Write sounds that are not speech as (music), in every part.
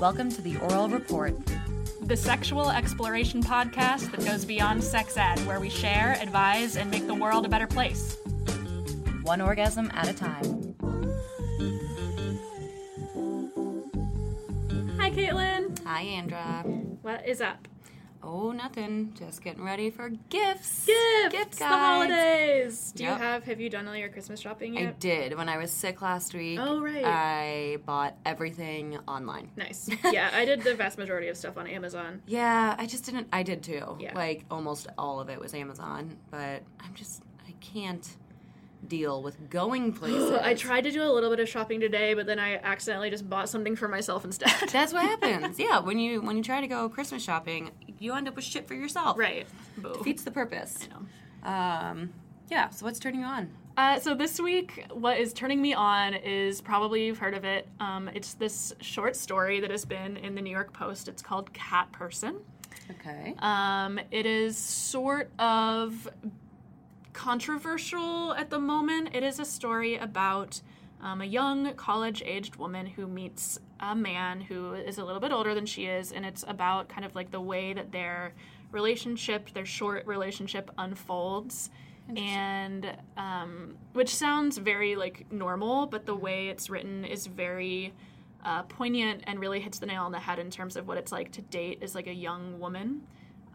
Welcome to the Oral Report. the sexual exploration podcast that goes beyond sex ed, where we share, advise, and make the world a better place. One orgasm at a time. Hi, Caitlin. Hi, Andra. What is up? Oh, nothing. Just getting ready for gifts. Gifts. Gift the holidays. Do Yep. you have? Have you done all your Christmas shopping yet? I did. When I was sick last week, Oh, right. I bought everything online. Nice. (laughs) Yeah, I did the vast majority of stuff on Amazon. Yeah, I just didn't. I did too. Yeah. Like almost all of it was Amazon, but I'm just I can't deal with going (gasps) places. I tried to do a little bit of shopping today, but then I accidentally just bought something for myself instead. That's what (laughs) happens. yeah, when you when you try to go Christmas shopping, you end up with shit for yourself. right. Boo. Defeats the purpose. I know. Um, yeah. So what's turning you on? Uh, so this week, what is turning me on is probably you've heard of it. Um, it's this short story that has been in the New York Post. It's called Cat Person. Okay. Um, it is sort of controversial at the moment. It is a story about um, a young college aged woman who meets a man who is a little bit older than she is, and it's about kind of like the way that their relationship, their short relationship, unfolds. And um, which sounds very like normal, but the way it's written is very uh, poignant and really hits the nail on the head in terms of what it's like to date as like a young woman,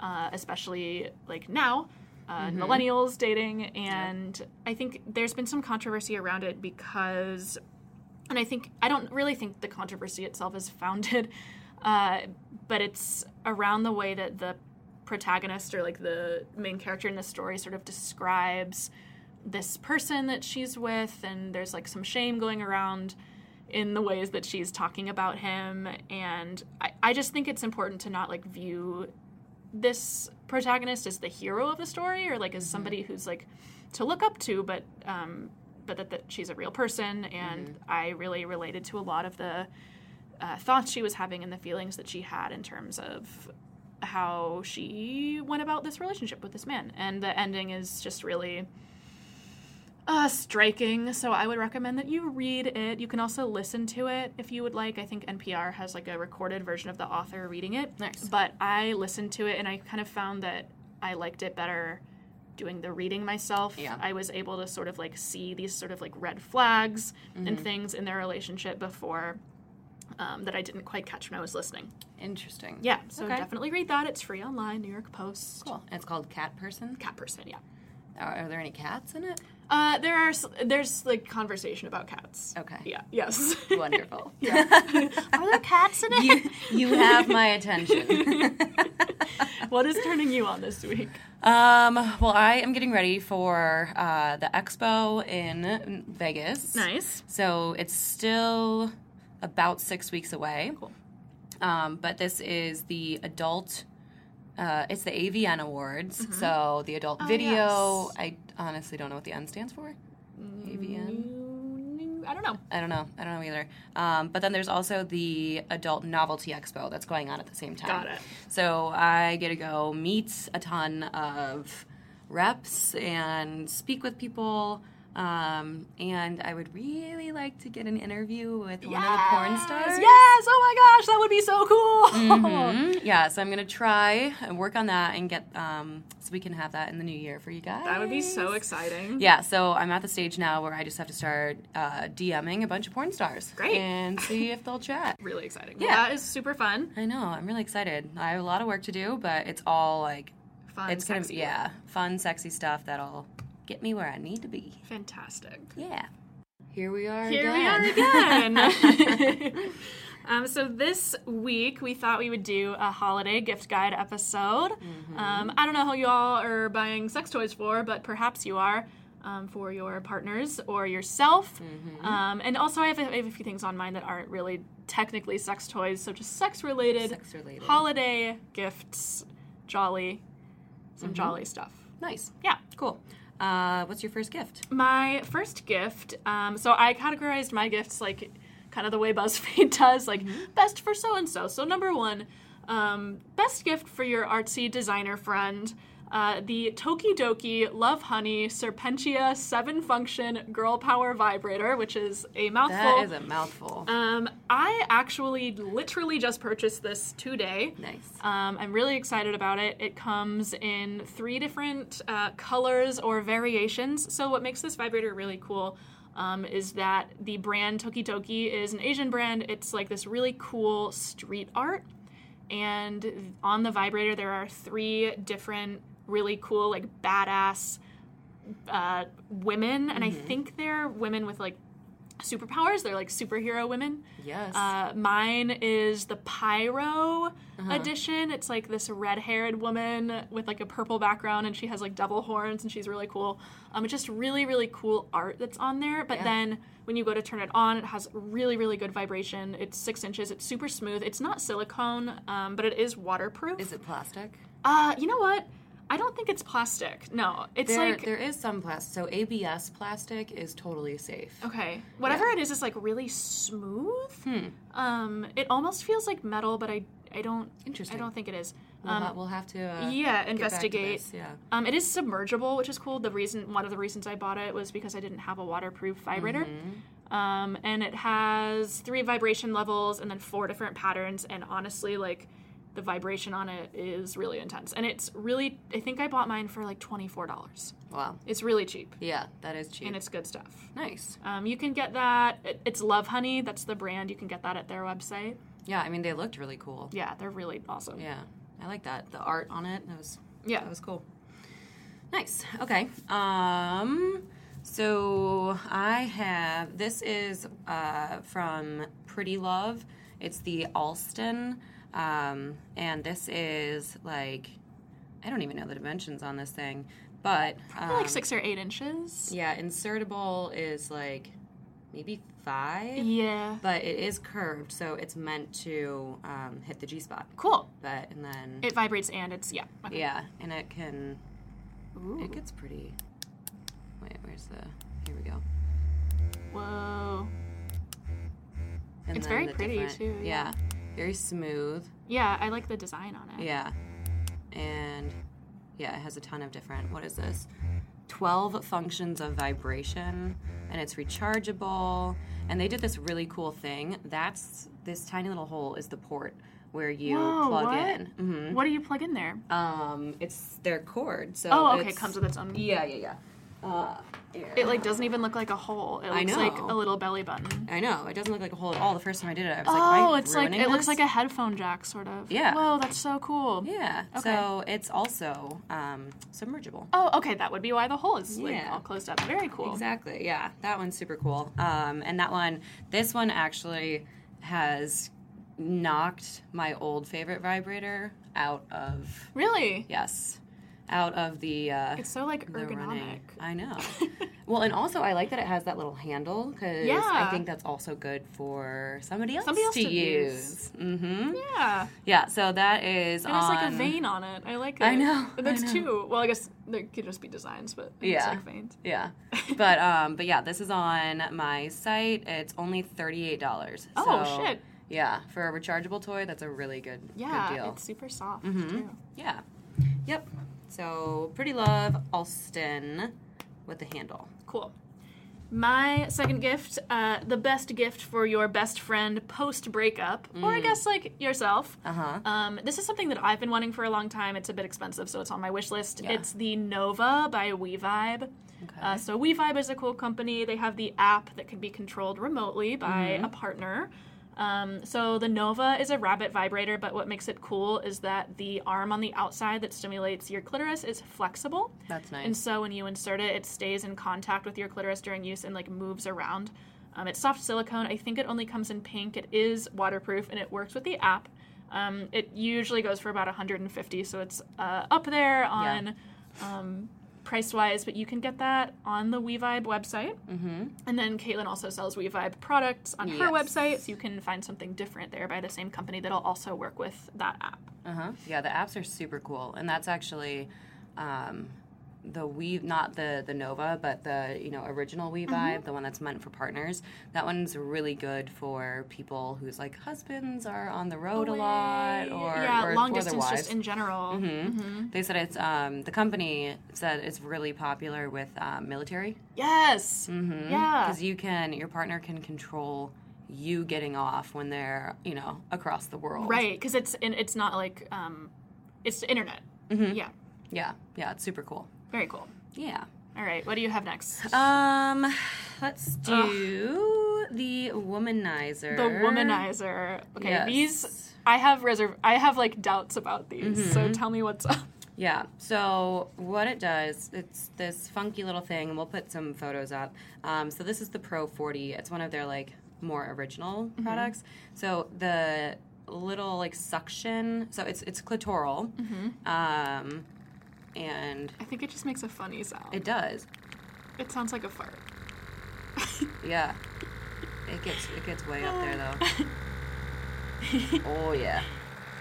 uh, especially like now, uh, millennials dating. And I think there's been some controversy around it because, and I think I don't really think the controversy itself is founded, (laughs) uh, but it's around the way that the protagonist or like the main character in the story sort of describes this person that she's with and there's like some shame going around in the ways that she's talking about him and I, I just think it's important to not like view this protagonist is the hero of the story or like is somebody who's like to look up to but um but that, that she's a real person and i really related to a lot of the uh, thoughts she was having and the feelings that she had in terms of how she went about this relationship with this man. And the ending is just really uh, striking. So I would recommend that you read it. You can also listen to it if you would like. I think NPR has like a recorded version of the author reading it. Nice. But I listened to it and I kind of found that I liked it better doing the reading myself. Yeah. I was able to sort of like see these sort of like red flags and things in their relationship before um, that I didn't quite catch when I was listening. Interesting. Yeah, so Okay. definitely read that. It's free online, New York Post. Cool. And it's called Cat Person. Cat person, yeah. Are, are there any cats in it? Uh, there are there's like conversation about cats. Okay. Yeah. Yes. (laughs) Wonderful. Are there cats in it? you you have my attention. (laughs) what is turning you on this week? Um, well, I am getting ready for uh, the expo in Vegas. Nice. So it's still about six weeks away. Cool. Um, but this is the adult. Uh, it's the AVN Awards. So the adult video. Mm-hmm. yes. I honestly don't know what the N stands for. AVN. Mm, I don't know. I don't know. I don't know either. Um, but then there's also the Adult Novelty Expo that's going on at the same time. Got it. So I get to go meet a ton of reps and speak with people. Um, and I would really like to get an interview with one of the porn stars. Yes. Oh my gosh, that would be so cool. Mhm. (laughs) Yeah, so I'm gonna try and work on that and get um, so we can have that in the new year for you guys. That would be so exciting. Yeah, so I'm at the stage now where I just have to start uh, DMing a bunch of porn stars. Great. And (laughs) see if they'll chat. Really exciting. Yeah. Well, that is super fun. I know, I'm really excited. I have a lot of work to do, but it's all like, Fun. it's gonna sexy yeah, fun, sexy stuff that'll get me where I need to be. Fantastic. Yeah. Here we are Here again. we are again. (laughs) (laughs) um, so this week we thought we would do a holiday gift guide episode. Mm-hmm. Um, I don't know who you all are buying sex toys for, but perhaps you are. Um, for your partners or yourself. Mm-hmm. Um, and also, I have, a, I have a few things on mine that aren't really technically sex toys, so just sex related, Sex related. holiday gifts, jolly, some Mm-hmm. jolly stuff. nice. Yeah. Cool. Uh, what's your first gift? My first gift, um, so I categorized my gifts like kind of the way (laughs) BuzzFeed does, like best for so and so. So, number one, um, best gift for your artsy designer friend. Uh, the Tokidoki Love Honey Serpentia 7 function girl power vibrator, which is a mouthful. That is a mouthful. Um, I actually literally just purchased this today. nice. Um, I'm really excited about it. It comes in three different uh, colors or variations. So, what makes this vibrator really cool um, is that the brand Tokidoki is an Asian brand. It's like this really cool street art. And on the vibrator, there are three different really cool, like badass uh, women. And I think they're women with like superpowers. They're like superhero women. yes. Uh, mine is the Pyro Uh-huh. edition. It's like this red-haired woman with like a purple background, and she has like double horns, and she's really cool. Um, it's just really, really cool art that's on there. But Yeah. then when you go to turn it on, it has really, really good vibration. It's six inches. It's super smooth. It's not silicone, um, but it is waterproof. is it plastic? Uh, you know what? I don't think it's plastic. No, it's There, like there is some plastic. So ABS plastic is totally safe. Okay. Whatever it is is like really smooth. Hmm. Um, it almost feels like metal, but I I don't Interesting. I don't think it is. We'll, Um, ha- we'll have to. Uh, yeah, investigate. this, Yeah. Um, it is submergible, which is cool. The reason one of the reasons I bought it was because I didn't have a waterproof vibrator. Mm-hmm. Um, and it has three vibration levels and then four different patterns. And honestly, like the vibration on it is really intense. And it's really I think I bought mine for like twenty four dollars. Wow. It's really cheap Yeah, that is cheap. and it's good stuff. nice. Um, you can get that. it- It's Love Honey. That's the brand. You can get that at their website. Yeah, I mean they looked really cool. Yeah, they're really awesome. Yeah, I like that. The art on it, that was Yeah. that was cool. Nice. Okay. Um so I have this is uh from Pretty Love. It's the Alston. Um and this is like I don't even know the dimensions on this thing, but Probably like um, six or eight inches. Yeah, insertable is like maybe 5. Yeah. But it is curved, so it's meant to um, hit the G spot. Cool. But and then It vibrates and it's yeah. Okay. yeah, and it can Ooh. it gets pretty. Wait, where's the? Here we go. Whoa. And It's very pretty, too, yeah. Very smooth. Yeah, I like the design on it. Yeah, and yeah, it has a ton of different. What is this? Twelve functions of vibration, and it's rechargeable. And they did this really cool thing. That's this tiny little hole is the port where you Whoa, plug what? in. hmm What do you plug in there? Um, it's their cord. So Oh, okay. It comes with its own. Yeah, yeah, yeah. Uh, It like doesn't even look like a hole. It looks I like a little belly button. I know it doesn't look like a hole at all. The first time I did it, I was like, oh, it's like it looks like a headphone jack, sort of. Yeah. Whoa, that's so cool. yeah. Okay. So it's also um, submergible. Oh, okay. That would be why the hole is like Yeah. all closed up. Very cool. Exactly. Yeah, that one's super cool. Um, and that one, this one actually has knocked my old favorite vibrator out of Really? yes, out of the. Uh, It's so like ergonomic. running. I know. (laughs) well, and also I like that it has that little handle because I think that's also good for somebody else, Somebody else to, to use. Mm-hmm. Yeah. Yeah. So that is And it's like a vein on it. I like it. I know, I That's know. two. Well, I guess there could just be designs, but it's Yeah. like veins. Yeah, (laughs) but um, but yeah, this is on my site. It's only thirty eight dollars. Oh, shit. Yeah, for a rechargeable toy, that's a really good Yeah, good deal. it's super soft mm-hmm. too. Yeah, yep. So pretty love Alston with the handle. Cool. My second gift, uh, the best gift for your best friend post breakup, or I guess like yourself. Uh huh. Um, this is something that I've been wanting for a long time. It's a bit expensive, so it's on my wish list. Yeah. It's the Nova by WeVibe. Okay. Uh, so WeVibe is a cool company. They have the app that can be controlled remotely by Mm-hmm. a partner. Um, so the Nova is a rabbit vibrator, but what makes it cool is that the arm on the outside that stimulates your clitoris is flexible. that's nice. And so when you insert it, it stays in contact with your clitoris during use and like moves around. Um, it's soft silicone. I think it only comes in pink. It is waterproof and it works with the app. Um, it usually goes for about 150, so it's uh, up there on um, price wise. But you can get that on the WeVibe website. mm-hmm. And then Caitlin also sells WeVibe products on her website, so you can find something different there by the same company that'll also work with that app. Uh huh. Yeah, the apps are super cool, and that's actually, um, the weave, not the the Nova, but the you know original weave Mm-hmm. Vibe, the one that's meant for partners. That one's really good for people whose like husbands are on the road a lot, or yeah, or, long distance just in general. hmm They said it's um, the company said it's really popular with um, military. Yes. Mm-hmm. Yeah. because you can your partner can control you getting off when they're you know across the world. Right, because it's it's not like um, it's the internet. Mm-hmm. Yeah, Yeah, yeah, it's super cool. Very cool. Yeah. All right, what do you have next? Um, let's do the womanizer. the womanizer. Okay, Yes. these I have reserve. I have like doubts about these. So tell me what's up. Yeah. So what it does, it's this funky little thing, and we'll put some photos up. Um, so this is the Pro 40. It's one of their like more original Mm-hmm. products. So the little like suction. So it's it's clitoral. Mm-hmm. Um, and I think it just makes a funny sound. it does. It sounds like a fart. (laughs) Yeah. It gets it gets way up there though. (laughs) oh yeah.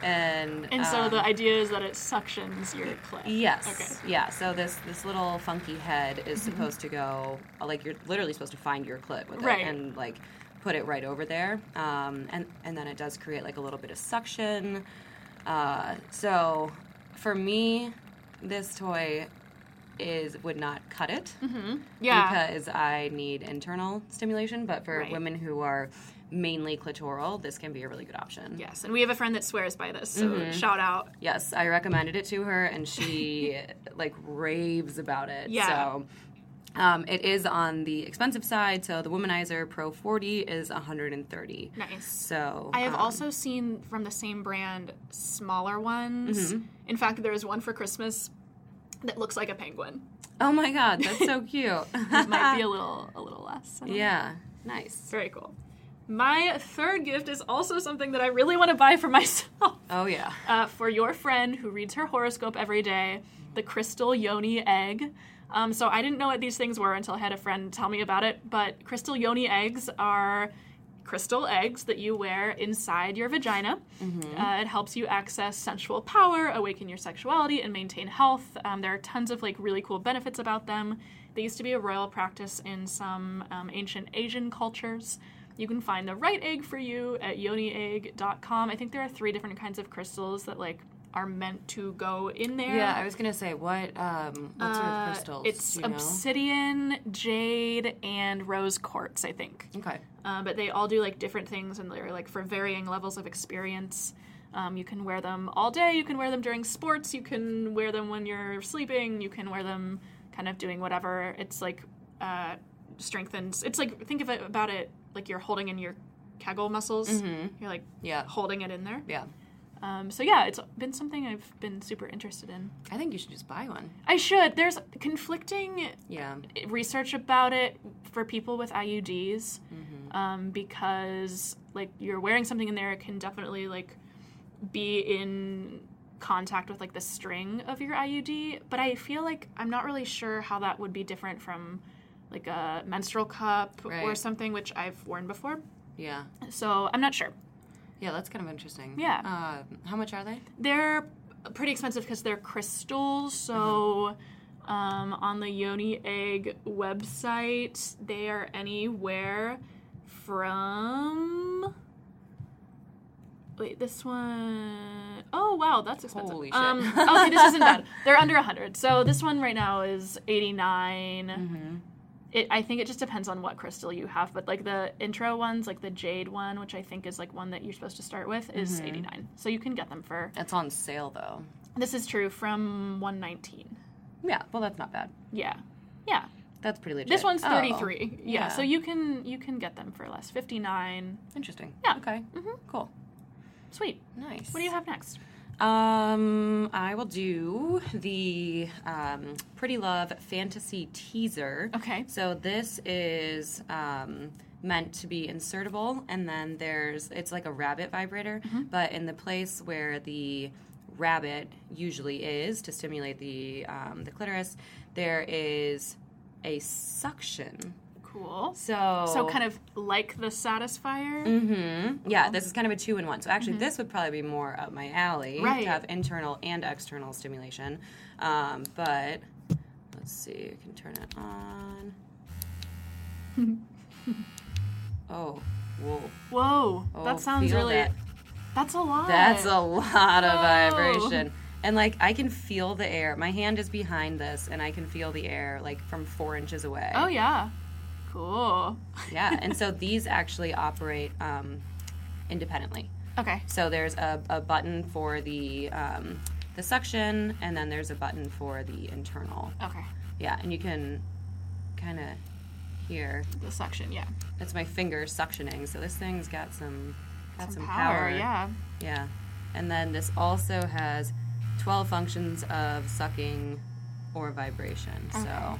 And And so um, the idea is that it suctions your clit. Yes. Okay. Yeah. So this this little funky head is supposed to go like you're literally supposed to find your clit with Right. it and like put it right over there. Um, and and then it does create like a little bit of suction. Uh, so for me, this toy is would not cut it Yeah. because I need internal stimulation. But for Right. women who are mainly clitoral, this can be a really good option. Yes, and we have a friend that swears by this, so Mm-hmm. shout out. Yes, I recommended it to her, and she like raves about it. Yeah. So, um, it is on the expensive side. So the Womanizer Pro 40 is 130. Nice. So I have um, also seen from the same brand smaller ones. Mm-hmm. In fact, there is one for Christmas that looks like a penguin. Oh my god, that's so (laughs) cute. It might be a (laughs) little a little less. Don't know. yeah, nice. Very cool. My third gift is also something that I really want to buy for (laughs) myself. Oh yeah. uh, for your friend who reads her horoscope every day, the crystal yoni egg. Um, so I didn't know what these things were until I had a friend tell me about it. But crystal yoni eggs are crystal eggs that you wear inside your vagina. Uh, it helps you access sensual power, awaken your sexuality, and maintain health. Um, there are tons of like really cool benefits about them. They used to be a royal practice in some um, ancient Asian cultures. You can find the right egg for you at yoniegg.com. I think there are three different kinds of crystals that like are meant to go in there. Yeah, I was gonna say what um what sort of Uh, crystals? It's do you know? obsidian, jade, and rose quartz, I think. Okay. Uh, but they all do like different things, and they're like for varying levels of experience. Um, you can wear them all day. You can wear them during sports. You can wear them when you're sleeping. You can wear them kind of doing whatever. It's like uh, strengthens. It's like think of it about it like you're holding in your Kegel muscles. You're like Yeah. holding it in there. Yeah. Um, so yeah, it's been something I've been super interested in. I think you should just buy one. I should. There's conflicting Yeah. research about it for people with IUDs um, because like you're wearing something in there it can definitely like be in contact with like the string of your IUD but I feel like I'm not really sure how that would be different from like a menstrual cup or something which I've worn before Yeah. so I'm not sure Yeah, that's kind of interesting. Yeah. Uh, how much are they? they're pretty expensive because they're crystals. So um, on the Yoni Egg website, they are anywhere from. Wait, this one oh wow, that's expensive. Holy shit. Um, okay, this isn't bad. (laughs) They're under hundred. So this one right now is eighty Mm-hmm. It, I think it just depends on what crystal you have, but like the intro ones, like the jade one, which I think is like one that you're supposed to start with, is Mm-hmm. 89. So you can get them for It's on sale though. this is true from 119. Yeah. Well, that's not bad. Yeah. Yeah. That's pretty legit. This one's Oh, 33. yeah. yeah. So you can you can get them for less. 59. Interesting. Yeah. Okay. Cool. Sweet. Nice. What do you have next? Um, I will do the um, Pretty Love Fantasy Teaser. Okay. So this is um, meant to be insertable, and then there's it's like a rabbit vibrator, Mm-hmm. but in the place where the rabbit usually is to stimulate the um, the clitoris, there is a suction. Cool. So So kind of like the Satisfier. Mm-hmm. Yeah, this is kind of a two in one. So actually, this would probably be more up my alley Mm-hmm. Right. to have internal and external stimulation. Um, but Let's see. I can turn it on. (laughs) oh, whoa. Whoa, Oh, that sounds really. that. That's a lot. That's a lot of Whoa. vibration. And like I can feel the air. My hand is behind this, and I can feel the air like from four inches away. Oh yeah, cool. yeah. And so these actually operate um, independently. Okay. So there's a, a button for the um, the suction, and then there's a button for the internal. Okay. Yeah, and you can kind of hear. The suction, yeah. That's my finger suctioning. So this thing's got some got some, Some power, power. yeah. Yeah. And then this also has 12 functions of sucking or vibration. Okay. So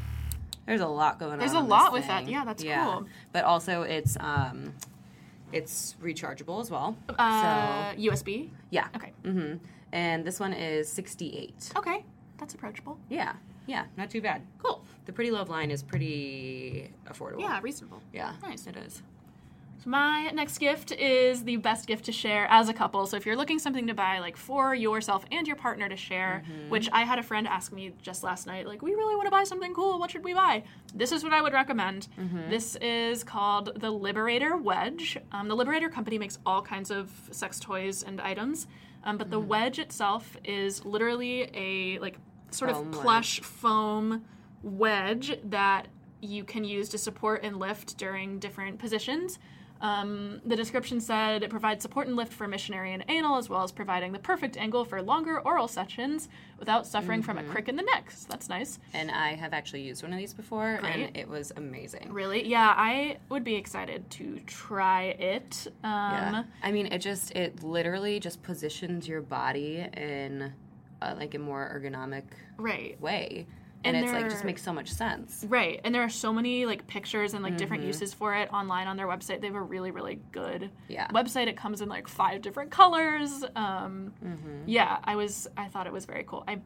there's a lot going There's on. There's a lot with that. Yeah, that's cool. But also it's um it's rechargeable as well. Uh, so USB. yeah. Okay. Mm-hmm. And this one is 68. Okay, that's approachable. Yeah. Yeah, not too bad. Cool. The Pretty Love line is pretty affordable. Yeah, reasonable. Yeah. Nice. It is. So my next gift is the best gift to share as a couple. So if you're looking something to buy like for yourself and your partner to share, which I had a friend ask me just last night, like we really want to buy something cool. What should we buy? This is what I would recommend. This is called the Liberator Wedge. Um, the Liberator company makes all kinds of sex toys and items, um, but the wedge itself is literally a like sort Foam of wedge. plush foam wedge that you can use to support and lift during different positions. Um, the description said it provides support and lift for missionary and anal, as well as providing the perfect angle for longer oral sessions without suffering from a crick in the neck. So that's nice. And I have actually used one of these before, Great. and it was amazing. Really? Yeah, I would be excited to try it. Um, Yeah. I mean, it just it literally just positions your body in uh, like a more ergonomic Right. way, and, And it's like just makes so much sense. Right. And there are so many like pictures and like different Mm-hmm. uses for it online on their website. They have a really, really good Yeah. website. It comes in like five different colors. Um, Mm-hmm. Yeah, I was I thought it was very cool. I'm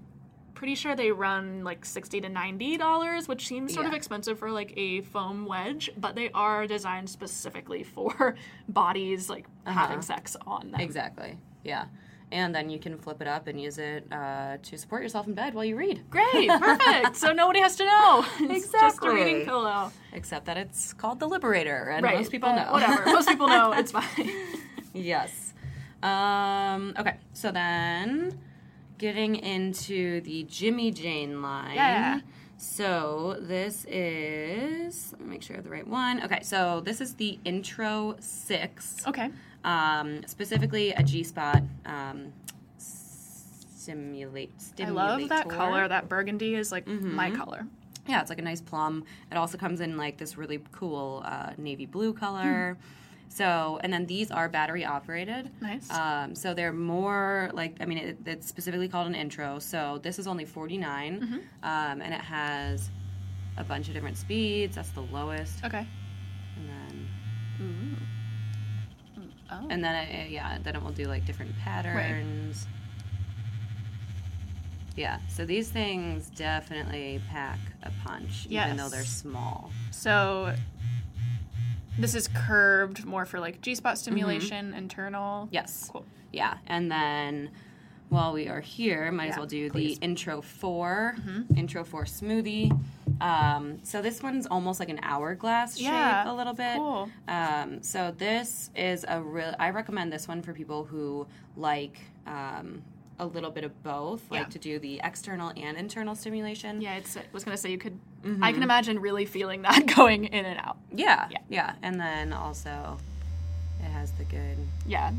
pretty sure they run like sixty to ninety dollars, which seems sort of expensive for like a foam wedge, but they are designed specifically for (laughs) bodies like having sex on them. Exactly. Yeah. And then you can flip it up and use it uh, to support yourself in bed while you read. Great, perfect. so (laughs) nobody has to know. It's just a reading pillow. Except that it's called the Liberator, and Right. most people know. Whatever. Most people know. It's (laughs) fine. yes. Um, okay, so then getting into the Jimmy Jane line. Yeah. So this is, let me make sure I have the right one. Okay, so this is the Intro 6. Okay. Um, specifically a G spot um, stimulate, I love that color. That burgundy is like my Mm-hmm. color. Yeah, it's like a nice plum. It also comes in like this really cool uh, navy blue color. So, and then these are battery operated. Nice. Um, so they're more like, I mean, it, it's specifically called an intro. So this is only 49, Mm-hmm. um, and it has a bunch of different speeds. That's the lowest. Okay. And then, Oh. and then it, yeah, then it will do like different patterns. Right. Yeah, so these things definitely pack a punch, even though they're small. So this is curved more for like G spot stimulation, internal. Yes. Cool. Yeah, and then while we are here, might as well do please. the intro 4 Mm-hmm. intro four smoothie. Um, so this one's almost like an hourglass Yeah, shape, a little bit. cool. Um, so this is a real. I recommend this one for people who like um, a little bit of both, like Yeah. to do the external and internal stimulation. Yeah, it's. I was gonna say you could. Mm-hmm. I can imagine really feeling that (laughs) going in and out. yeah, Yeah. yeah. And then also, it has the good Yeah.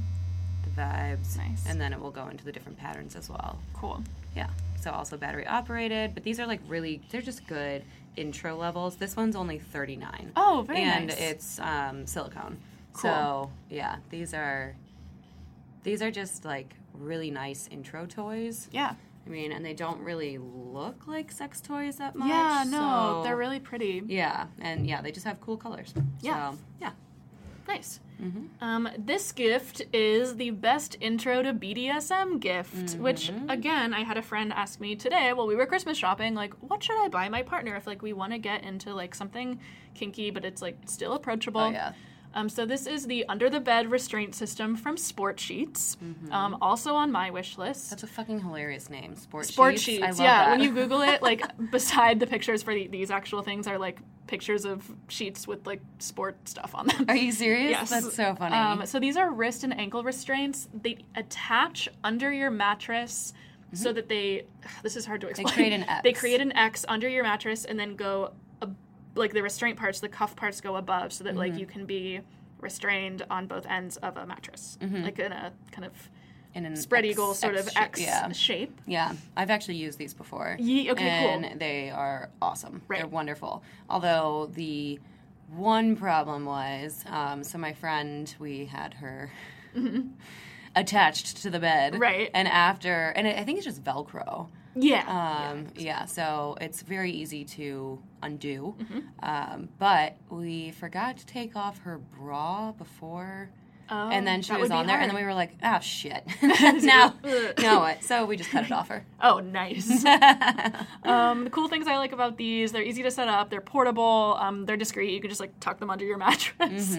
the vibes, Nice. and then it will go into the different patterns as well. Cool. Yeah. So also battery operated, but these are like really they're just good intro levels. This one's only 39. Oh, very and nice. it's um, silicone. Cool. So, yeah, these are these are just like really nice intro toys. Yeah. I mean, and they don't really look like sex toys that much. Yeah. No, so- they're really pretty. Yeah, and yeah, they just have cool colors. Yeah. So, yeah. Nice. Mm-hmm. Um, this gift is the best intro to BDSM gift, which Mm-hmm. again, I had a friend ask me today while we were Christmas shopping, like, what should I buy my partner if like we want to get into like something kinky, but it's like still approachable. Oh yeah. Um, so this is the under the bed restraint system from Sport Sheets, um, also on my wish list. That's a fucking hilarious name. Sport, Sport sheets. sheets, I love yeah. that. When you Google it, like (laughs) beside the pictures for the, these actual things are like pictures of sheets with like sport stuff on them. Are you serious? Yes. That's so funny. Um, so these are wrist and ankle restraints. They attach under your mattress so that they. This is hard to explain. Mm-hmm. create an (laughs) X. They create an X under your mattress and then go, like the restraint parts, the cuff parts go above, so that Mm-hmm. like you can be restrained on both ends of a mattress, like in a kind of In an spread X- eagle sort of shape. X Yeah. shape. Yeah, I've actually used these before. Ye- okay, cool. and they are awesome. They're wonderful. Although the one problem was, um, so my friend, we had her (laughs) attached to the bed, Mm-hmm. Right. And after, and I think it's just Velcro. Yeah. Um, yeah, so it's very easy to undo. Mm-hmm. Um, but we forgot to take off her bra before. Oh, and then she was on there, and then we were like, "Oh shit!" (laughs) (laughs) now, (laughs) no, what? So we just cut it off her. Oh, nice. um, the cool things I like about these, they're easy to set up, they're portable, um, they're discreet. You can just like tuck them under your mattress.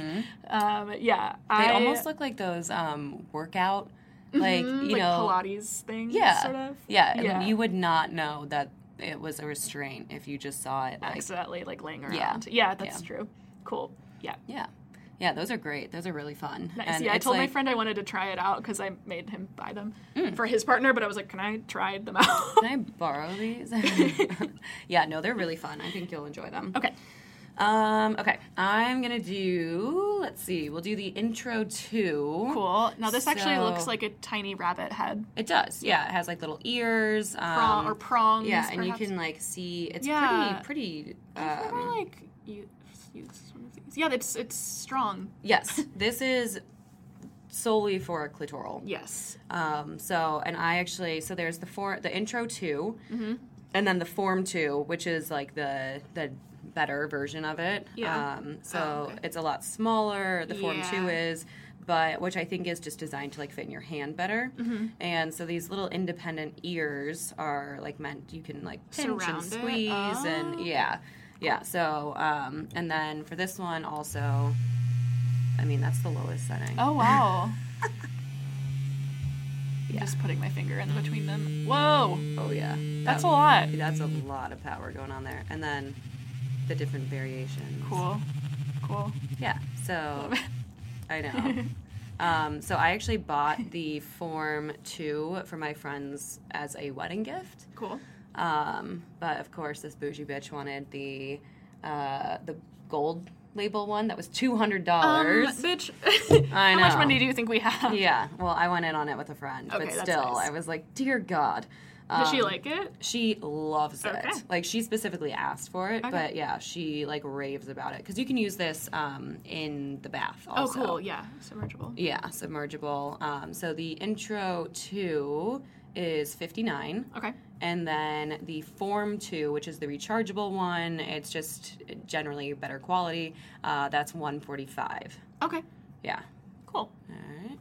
Um, yeah. Mm-hmm. They I, almost look like those um, workout, like you like know, Pilates thing. yeah, sort of. yeah. and Yeah. You would not know that it was a restraint if you just saw it. Like, Accidentally like laying around. Yeah. Yeah, that's Yeah. true. Cool. Yeah. yeah, yeah. Those are great. Those are really fun. Nice. And yeah, I told my friend I wanted to try it out because I made him buy them Mm. for his partner, but I was like, can I try them out? Can I borrow these? (laughs) (laughs) yeah, no, they're really fun. I think you'll enjoy them. okay. Um, okay, I'm gonna do. Let's see. We'll do the intro to. Cool. Now this actually looks like a tiny rabbit head. It does. Yeah, it has like little ears. Um, Prong, or prongs. yeah, and perhaps. you can like see. It's Yeah. pretty. Pretty. Um, like u- used one of these. Yeah, it's it's strong. yes, this is solely for a clitoral. Yes. Um, so, and I actually, so there's the for the intro 2 Mm-hmm. and then the form two, which is like the the better version of it. Yeah. Um, so Oh, okay. it's a lot smaller. The form two is, but which I think is just designed to like fit in your hand better. Mm-hmm. And so these little independent ears are like meant you can like pinch Surround and squeeze and Oh. yeah, yeah. So um, and then for this one also. I mean, that's the lowest setting. Oh wow. (laughs) Yeah. Just putting my finger in between them. Whoa, Oh yeah, that's That- a lot. That's a lot of power going on there, and then the different variations. Cool. Cool. Yeah. So I know. (laughs) um, so I actually bought the Form Two for my friends as a wedding gift. Cool. Um, but of course, this bougie bitch wanted the uh, the gold label one that was two hundred dollars. Um, dollars. bitch. (laughs) I know. How much money do you think we have? yeah. Well, I went in on it with a friend, Okay, but still, nice. I was like, dear God. Does she Um, like it? She loves it. Okay. Like she specifically asked for it, Okay. but yeah, she like raves about it because you can use this um, in the bath. Also. Oh, cool. Yeah, submergible. Yeah, submergible. Um, so the intro two is fifty nine, Okay. and then the form two, which is the rechargeable one, it's just generally better quality. Uh, that's one forty five. Okay. Yeah. Cool. All right.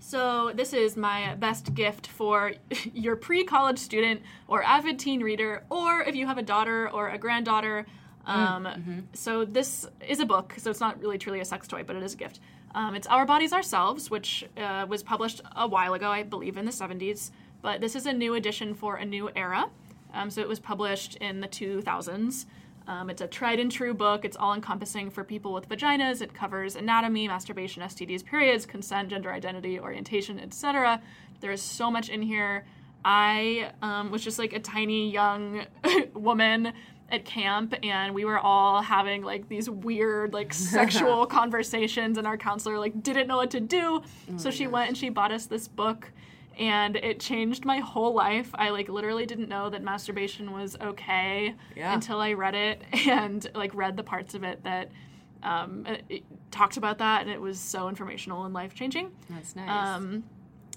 So this is my best gift for (laughs) your pre-college student or avid teen reader, or if you have a daughter or a granddaughter. Um, So this is a book, so it's not really truly a sex toy, but it is a gift. Um, it's Our Bodies Ourselves, which uh, was published a while ago, I believe, in the 70s. But this is a new edition for a new era. Um, so it was published in the 2000s. Um, it's a tried and true book. It's all encompassing for people with vaginas. It covers anatomy, masturbation, STDs, periods, consent, gender identity, orientation, etc. There is so much in here. I um, was just like a tiny young (laughs) woman at camp, and we were all having like these weird, like (laughs) sexual conversations, and our counselor like didn't know what to do. so she went and she bought us this book and it changed my whole life. I like literally didn't know that masturbation was okay Yeah. until I read it (laughs) and like read the parts of it that um, it, it talked about that, and it was so informational and life changing. That's nice. Um,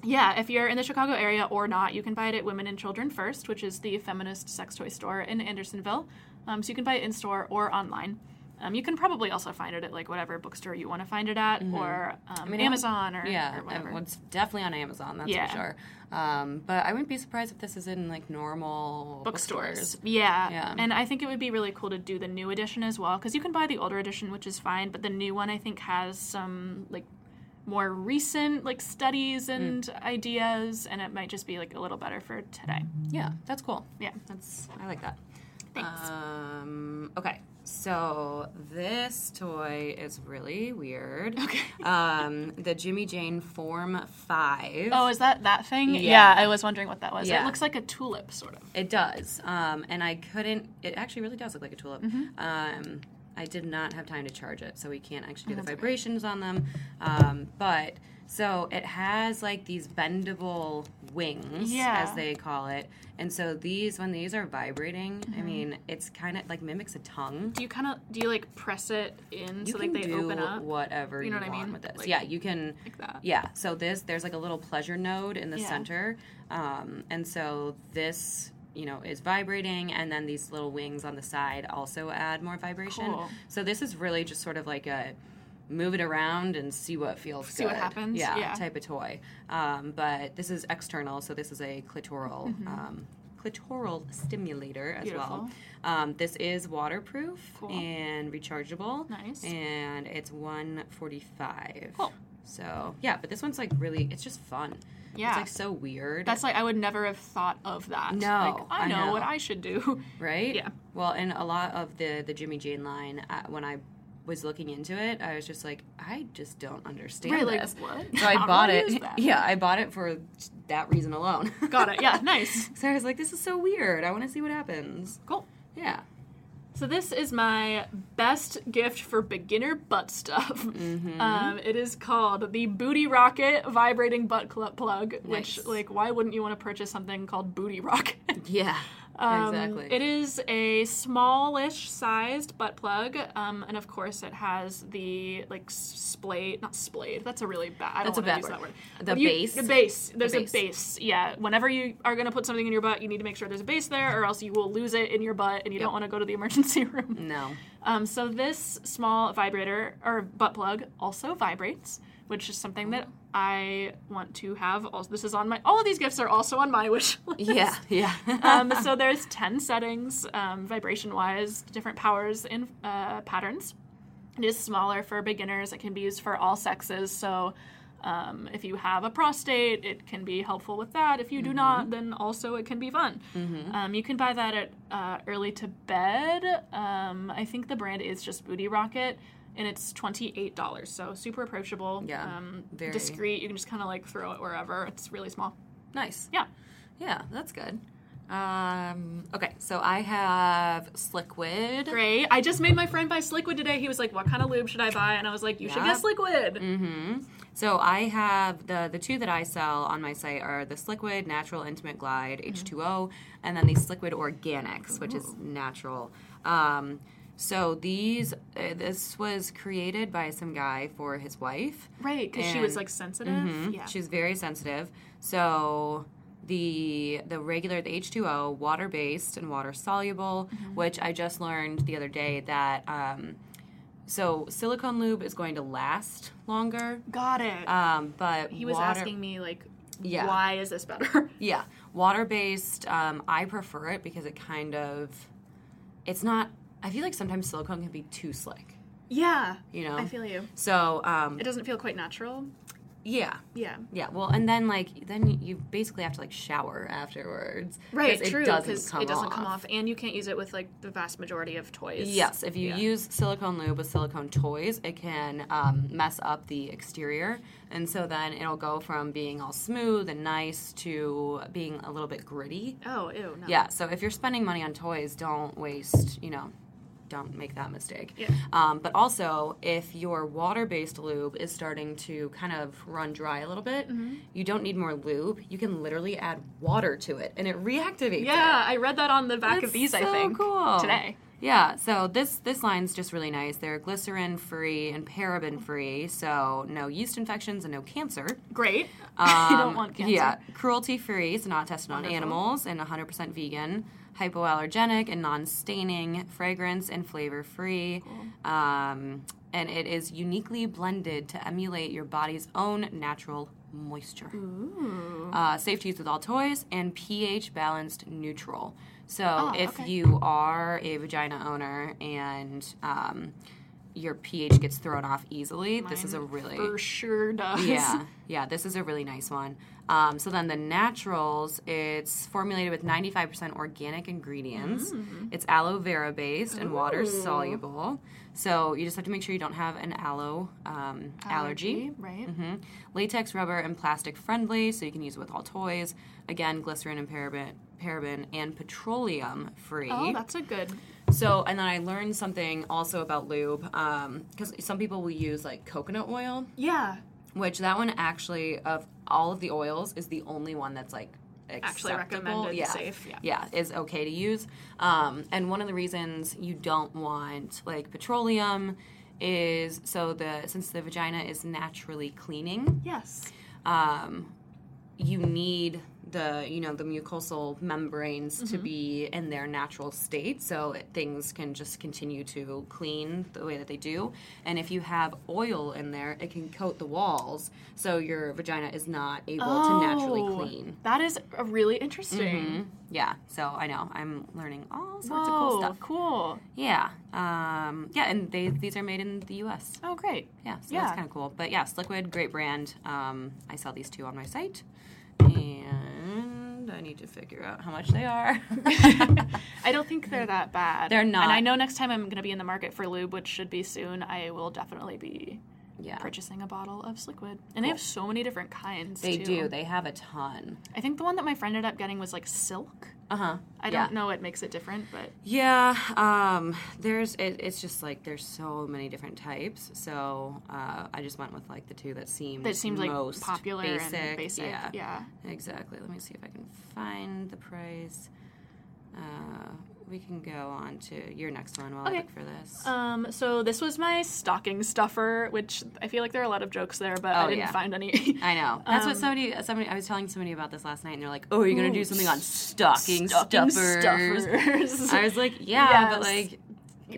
yeah, if you're in the Chicago area or not, you can buy it at Women and Children First, which is the feminist sex toy store in Andersonville. Um, so you can buy it in store or online. Um, you can probably also find it at like whatever bookstore you want to find it at, or um, mean, Amazon or, Yeah, or whatever. it's definitely on Amazon. That's Yeah. for sure. Um, but I wouldn't be surprised if this is in like normal bookstores. Yeah. Yeah. And I think it would be really cool to do the new edition as well because you can buy the older edition, which is fine, but the new one I think has some like more recent like studies and ideas, and it might just be like a little better for today. Yeah, that's cool. Yeah. That's I like that. Thanks. Um, okay, so this toy is really weird. Okay. Um, the Jimmy Jane Form Five. Oh, is that that thing? Yeah. I was wondering what that was. Yeah. It looks like a tulip, sort of. It does. Um, and I couldn't. It actually really does look like a tulip. Mm-hmm. Um, I did not have time to charge it, so we can't actually do the that's okay. vibrations on them. Um, but so it has like these bendable wings, Yeah. as they call it. And so these, when these are vibrating, Mm-hmm. I mean, it's kind of like mimics a tongue. Do you kind of do you like press it in You so like they open up whatever You you, know what I mean? with this. Like- yeah, you can. like that? Yeah, so this there's like a little pleasure node in the Yeah. center, um, and so this you know is vibrating, and then these little wings on the side also add more vibration. Cool. So this is really just sort of like a move it around and see what feels See what happens? Yeah, Yeah. type of toy. Um, but this is external, so this is a clitoral. Um, clitoral stimulator as well. Mm-hmm. Um, this is waterproof Cool. and rechargeable. Nice. And it's 145. Cool. So yeah, but this one's like really it's just fun. Yeah. It's like so weird. That's like I would never have thought of that. No, like, I I know, know. what I should do. (laughs) right? Yeah. Well, and a lot of the the Jimmy Jane line uh, when I was looking into it, I was just like, I just don't understand Right, like, this. what? So I (laughs) How bought it. (laughs) Yeah, I bought it for that reason alone. Got it. Yeah, nice. so I was like, this is so weird. I want to see what happens. Cool. Yeah. So this is my best gift for beginner butt stuff. Mm-hmm. Um, it is called the Booty Rocket Vibrating Butt Plug. Which, like, why wouldn't you want to purchase something called Booty Rocket? (laughs) Yeah. Um, exactly. It is a smallish sized butt plug, um, and of course it has the like splayed, not splayed. That's a really bad. I don't That's a want to bad use word. that word. The you- base? The base. There's base. a base. Yeah. Whenever you are going to put something in your butt, you need to make sure there's a base there, or else you will lose it in your butt, and you don't want to go to the emergency (laughs) room. no. Um, so this small vibrator or butt plug also vibrates, which is something that I want to have. Also, this is on my. All of these gifts are also on my (laughs) wish list. Yeah. Yeah. (laughs) um, so there's 10 settings um, vibration wise different powers and uh, patterns it is smaller for beginners it can be used for all sexes so um, if you have a prostate it can be helpful with that if you do not then also it can be fun um, you can buy that at uh, early to bed um, i think the brand is just booty rocket and it's $28 so super approachable Yeah, um, very- discreet you can just kind of like throw it wherever it's really small nice. yeah Yeah, that's good. Um, okay, so I have Sliquid. Great. I just made my friend buy Sliquid today. He was like, "What kind of lube should I buy?" And I was like, "You should get. Sliquid." Mm-hmm. So I have the the two that I sell on my site are the Sliquid Natural Intimate Glide H2O, and then the Sliquid Organics, which is natural. Um, so these, uh, this was created by some guy for his wife. Right, because she was like sensitive. Mhm. Yeah. She's very sensitive. So the the regular the H2O water based and water soluble, Mm-hmm. which I just learned the other day that um, so silicone lube is going to last longer. Got it. Um, but he was water, asking me like, Yeah. "Why is this better?" (laughs) yeah, water based. Um, I prefer it because it kind of it's not. I feel like sometimes silicone can be too slick. yeah. You know. I feel you. so um, It doesn't feel quite natural. yeah. Yeah. Yeah, well, and then like then you- basically have to like shower afterwards, Right. It doesn't Because come it doesn't off. come off, and you can't use it with like the vast majority of toys. Yes, if you Yeah. use silicone lube with silicone toys, it can um, mess up the exterior, and so then it'll go from being all smooth and nice to being a little bit gritty. Oh, ew. No. Yeah, so if you're spending money on toys, don't waste, you know, don't make that mistake. Yeah. Um, but also, if your water based lube is starting to kind of run dry a little bit, Mm-hmm. you don't need more lube. You can literally add water to it and it reactivates Yeah, it. I read that on the back That's of these. I so think cool. today. Yeah, so this this line's just really nice. They're glycerin free and paraben free, so no yeast infections and no cancer. Great. (laughs) you don't Um, want cancer. Yeah, cruelty free. It's not tested on animals and 100% vegan. Hypoallergenic and non-staining, fragrance and flavor-free. Um, and it is uniquely blended to emulate your body's own natural moisture. Uh, safe to use with all toys and pH balanced neutral. So Oh, if okay. you are a vagina owner and um, your pH gets thrown off easily, this is a really For sure does. yeah, yeah, this is a really nice one. Um, so then the naturals, it's formulated with 95% organic ingredients. It's aloe vera based and water soluble. So you just have to make sure you don't have an aloe um, allergy. Right. hmm Latex, rubber, and plastic friendly, so you can use it with all toys. Again, glycerin and paraben, paraben and petroleum free. Oh, that's a good. So, and then I learned something also about lube because some people will use like coconut oil Yeah. Which that one actually of all of the oils is the only one that's like Actually recommended, yeah. safe, yeah. yeah is okay to use um, and one of the reasons you don't want like petroleum is so the since the vagina is naturally cleaning Yes. um, you need the you know the mucosal membranes to Mm-hmm. be in their natural state so it, things can just continue to clean the way that they do and if you have oil in there it can coat the walls so your vagina is not able to naturally Oh, clean That is a really interesting. Mhm. yeah so i know i'm learning all sorts Whoa, of cool stuff cool. yeah um, yeah and they these are made in the us Oh, great. yeah, so Yeah. that's kind of cool. But yes, Sliquid, great brand. Um, I sell these two on my site, and I need to figure out how much they are. (laughs) I don't think they're that bad. They're not. And. I know next time I'm going to be in the market for lube, which should be soon, I will definitely be yeah, purchasing a bottle of Sliquid. And they have so many different kinds. they too. do. They have a ton. I think the one that my friend ended up getting was like silk. Uh huh. I yeah. don't know what makes it different, but Yeah, um, there's it, it's just like there's so many different types. So uh, I just went with like the two that seemed that seems like most popular basic. and basic. Yeah, yeah. exactly. Let me see if I can find the price. Uh, we can go on to your next one while Okay. I look for this. Um, so this was my stocking stuffer, which I feel like there are a lot of jokes there, but I Oh, didn't yeah. find any. (laughs) I know. That's what Um, somebody somebody I was telling somebody about this last night, and they're like, "Oh, are you're gonna do something on stocking, stocking stuffers." stuffers. I was like, (laughs) "Yeah, but like,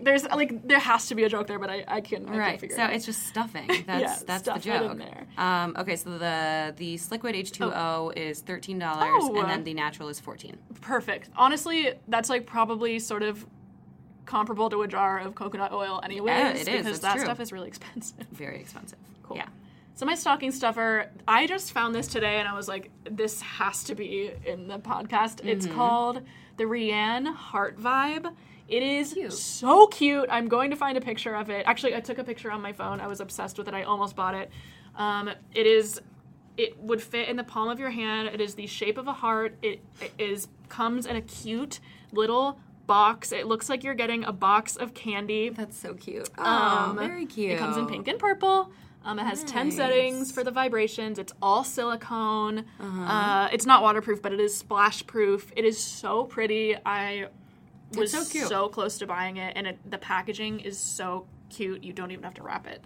There's like there has to be a joke there, but I, I can I can't right." figure So it it's just stuffing. (laughs) That's Yeah, that's the stuff in joke. Um, okay, so the the Sliquid H2O is thirteen dollars, Oh. and then the natural is fourteen. perfect. Honestly, that's like probably sort of comparable to a jar of coconut oil anyways Yeah, it is, because that's that true. stuff is really expensive. (laughs) Very expensive. Cool. Yeah. So my stocking stuffer, I just found this today and I was like, this has to be in the podcast. It's Mm-hmm. called the Rianne Heart Vibe. It is Cute. so cute. I'm going to find a picture of it. Actually, I took a picture on my phone. I was obsessed with it. I almost bought it. Um, it is it would fit in the palm of your hand. It is the shape of a heart. It, it is comes in a cute little box. It looks like you're getting a box of candy. That's so cute. Oh, Um, very cute. It comes in pink and purple. Um, it has 10 settings for the vibrations. It's all silicone. Uh-huh. uh it's not waterproof, but it is splash proof. It is so pretty. I was so cute. close to buying it, and it, the packaging is so cute. You don't even have to wrap it.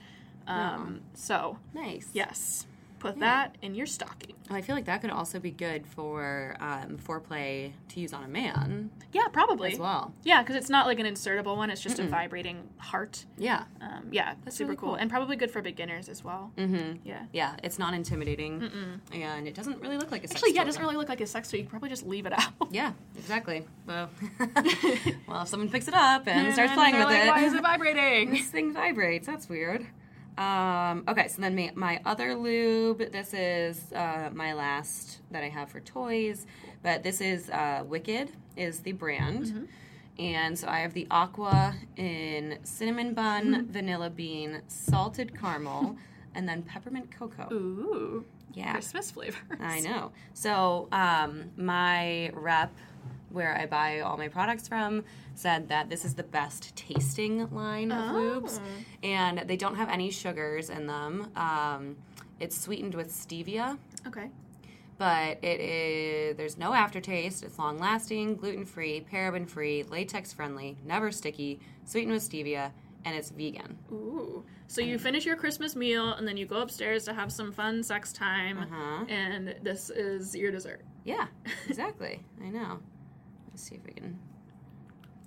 Um, So, Nice. yes, put that in your stocking. Oh, I feel like that could also be good for um, foreplay to use on a man Yeah, probably. as well. Yeah, because it's not like an insertable one. It's just a vibrating heart. Yeah. Um, yeah, that's super really cool. cool. and probably good for beginners as well. Mm-hmm. Yeah. Yeah, it's not intimidating, and it doesn't really look like a sex Actually, yeah, it doesn't really look like a sex toy. You probably just leave it out. (laughs) Yeah, exactly. Well, (laughs) (laughs) well, if someone picks it up and starts And playing they're with like, it, Why is it vibrating? this thing vibrates. That's weird. Um, okay, so then my, my other lube. This is uh, my last that I have for toys, but this is uh, Wicked is the brand. Mm-hmm. And so I have the aqua in cinnamon bun, Mm-hmm. vanilla bean, salted caramel, (laughs) and then peppermint cocoa. Ooh, Yeah. Christmas flavors. I know. So um, my rep, where I buy all my products from, said that this is the best tasting line of lubes, and they don't have any sugars in them. Um, it's sweetened with stevia, Okay. but it is there's no aftertaste. It's long lasting, gluten free, paraben free, latex friendly, never sticky, sweetened with stevia, and it's vegan. Ooh. So you finish your Christmas meal and then you go upstairs to have some fun sex time, Uh-huh. and this is your dessert. Yeah, exactly. I know. Let's see if we can.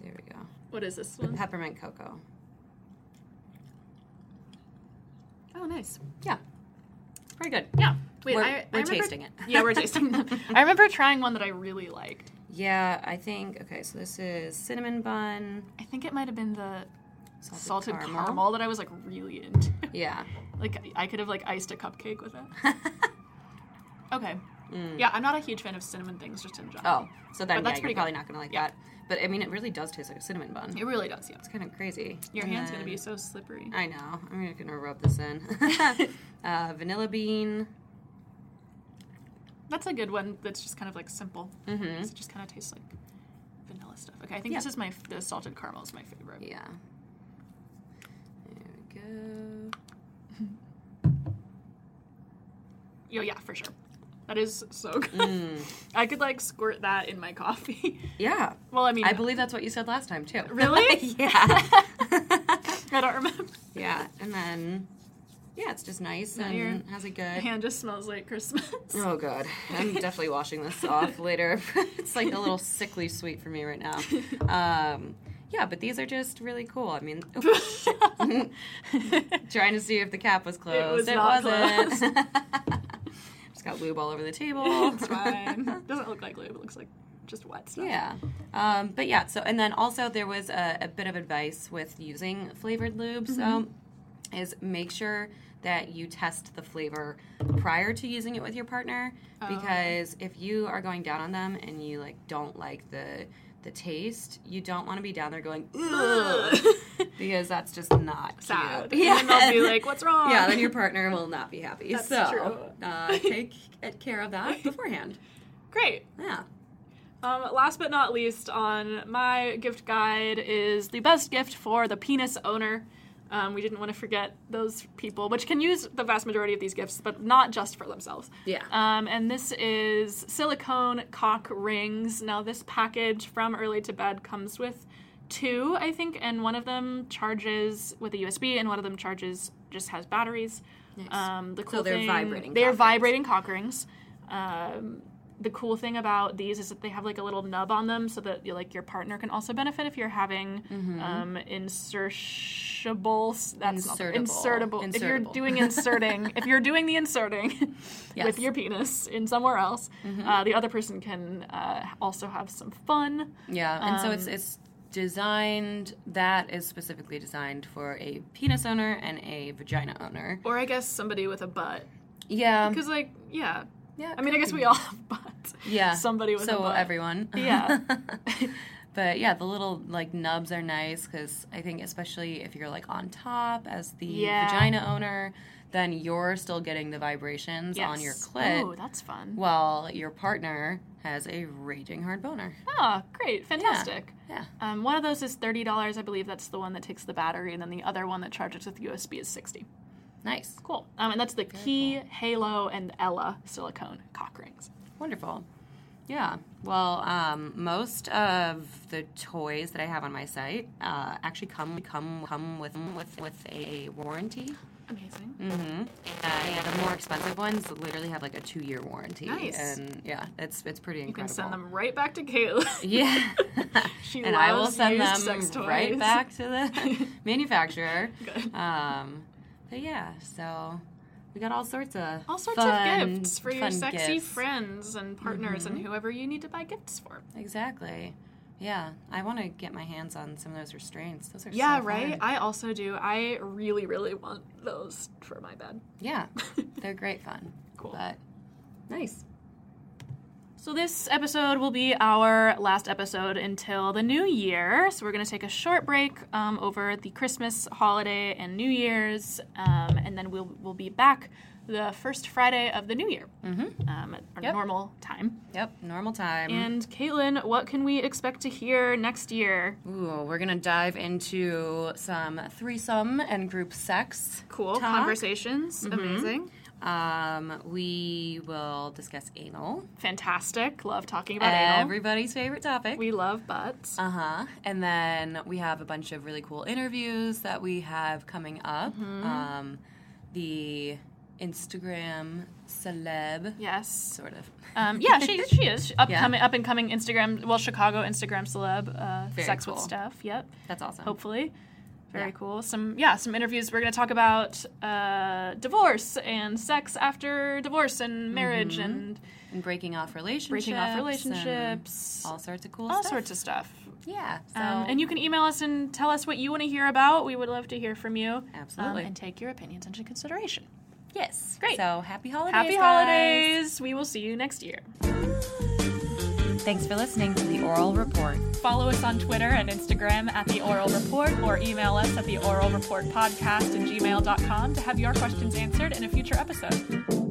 There we go. What is this one? Peppermint cocoa. Oh, nice. Yeah. It's pretty good. Yeah. Wait, We're- I, I we're remember- tasting it. (laughs) yeah, we're tasting them. (laughs) I remember trying one that I really liked. Yeah, I think. Okay, so this is cinnamon bun, I think it might have been the salted, salted caramel. caramel. that I was like really into. Yeah. (laughs) like I could have like iced a cupcake with it. Okay. Mm. Yeah, I'm not a huge fan of cinnamon things just in general. Oh, so then But that's yeah, pretty probably good. not gonna like Yeah. that. But I mean, it really does taste like a cinnamon bun. It really does, yeah. It's kind of crazy. Your And hand's gonna be so slippery. I know. I'm gonna rub this in. (laughs) uh, vanilla bean. That's a good one. That's just kind of like simple. Mm-hmm. It just kind of tastes like vanilla stuff. Okay, I think Yeah. this is my the salted caramel is my favorite. Yeah. There we go. (laughs) Oh yeah, for sure. That is so good. Mm. I could like squirt that in my coffee. (laughs) Yeah. well, I mean, I believe that's what you said last time too. (laughs) Really? yeah. (laughs) I don't remember. yeah. And then, yeah, it's just nice and your has a good. hand just smells like Christmas. Oh god, I'm definitely washing this off later. it's like a little sickly sweet for me right now. Um, yeah, but these are just really cool. I mean, oh, trying to see if the cap was closed. was not wasn't. Just got lube all over the table. (laughs) it's (laughs) fine. Doesn't look like lube. It looks like just wet stuff. Yeah. Um, but yeah, so, and then also there was a, a bit of advice with using flavored lube. So, Mm-hmm. is make sure that you test the flavor prior to using it with your partner Oh. because if you are going down on them and you like don't like the the taste, you don't want to be down there going ugh (laughs) because that's just not Sad. (laughs) cute. And then they'll be like, "What's wrong?" yeah, then your (laughs) partner will not be happy. That's so, true. Uh, take care of that beforehand. Great. Yeah. Um, last but not least, on my gift guide is the best gift for the penis owner. Um, we didn't want to forget those people, which can use the vast majority of these gifts, but not just for themselves. Yeah. Um, and this is silicone cock rings. Now, this package from Early to Bed comes with two, I think, and one of them charges with a USB, and one of them charges just has batteries. Nice. Um, the cool they're thing- vibrating They're cock rings. vibrating cock rings. Um, the cool thing about these is that they have like a little nub on them, so that you like your partner can also benefit if you're having Mm-hmm. um, insertable. That's the- Insertable. insertable. If you're doing inserting, if you're doing the inserting (laughs) Yes. Mm-hmm. with your penis in somewhere else, uh, the other person can uh, also have some fun. Yeah, and so Um, it's it's designed that is specifically designed for a penis owner and a vagina owner. Or I guess somebody with a butt. Yeah, Because, like, yeah. Yeah. I mean, I guess we all have (laughs) butts. yeah. Somebody with so a butt. everyone. Yeah. (laughs) but yeah, the little like nubs are nice because I think especially if you're like on top as the Yeah. vagina owner, then you're still getting the vibrations on your clit. Oh, that's fun. while your partner has a raging hard boner. Oh, great. Fantastic. Yeah. Um, one of those is $30. I believe that's the one that takes the battery, and then the other one that charges with USB is 60 Nice. Cool. Um, and that's the Key, Halo, and Ella silicone cock rings. Wonderful. Yeah. Well, um, most of the toys that I have on my site uh, actually come come come with with with a warranty. Amazing. Mm-hmm. And the more expensive ones literally have like a two year warranty. Nice. And yeah, it's it's pretty incredible. You can send them right back to Kayla. (laughs) Yeah. (laughs) She and I will send them right back to the (laughs) manufacturer. Good. Um, but yeah, so we got all sorts of All sorts fun- of gifts for your sexy gifts. friends and partners and mm-hmm. whoever you need to buy gifts for. Exactly. Yeah, I want to get my hands on some of those restraints. Those are Yeah, so right? I also do. I really, really want those for my bed. Yeah, (laughs) they're great fun. Cool. But nice. So, this episode will be our last episode until the new year. So, we're going to take a short break um, over the Christmas holiday and New Year's, um, and then we'll, we'll be back the first Friday of the new year Mm-hmm. um, at our Yep. normal time. Yep, normal time. And, Caitlin, what can we expect to hear next year? Ooh, we're gonna dive into some threesome and group sex. Cool. talk. Conversations. Amazing. Um, we will discuss anal, Fantastic. Love talking about anal. everybody's favorite topic. We love butts. Uh huh. And then we have a bunch of really cool interviews that we have coming up. Mm-hmm. Um, the Instagram celeb. Yes. Sort of. Um, yeah, she (laughs) she is upcoming Yeah. up and coming Instagram. Well, Chicago Instagram celeb. Uh, Very sex with cool. Steph. Yep. That's awesome. Hopefully. Very Yeah. cool. Some yeah, some interviews. We're going to talk about uh, divorce and sex after divorce and marriage Mm-hmm. and And breaking off relationships. breaking off relationships, all sorts of cool all stuff. sorts of stuff. Yeah. So Um, and you can email us and tell us what you want to hear about. We would love to hear from you. Absolutely. Um, and take your opinions into consideration. yes. Great. So happy holidays. Happy guys. holidays. We will see you next year. Thanks for listening to the Oral Report. Follow us on Twitter and Instagram at The Oral Report or email us at the Oral Report Podcast at gmail.com to have your questions answered in a future episode.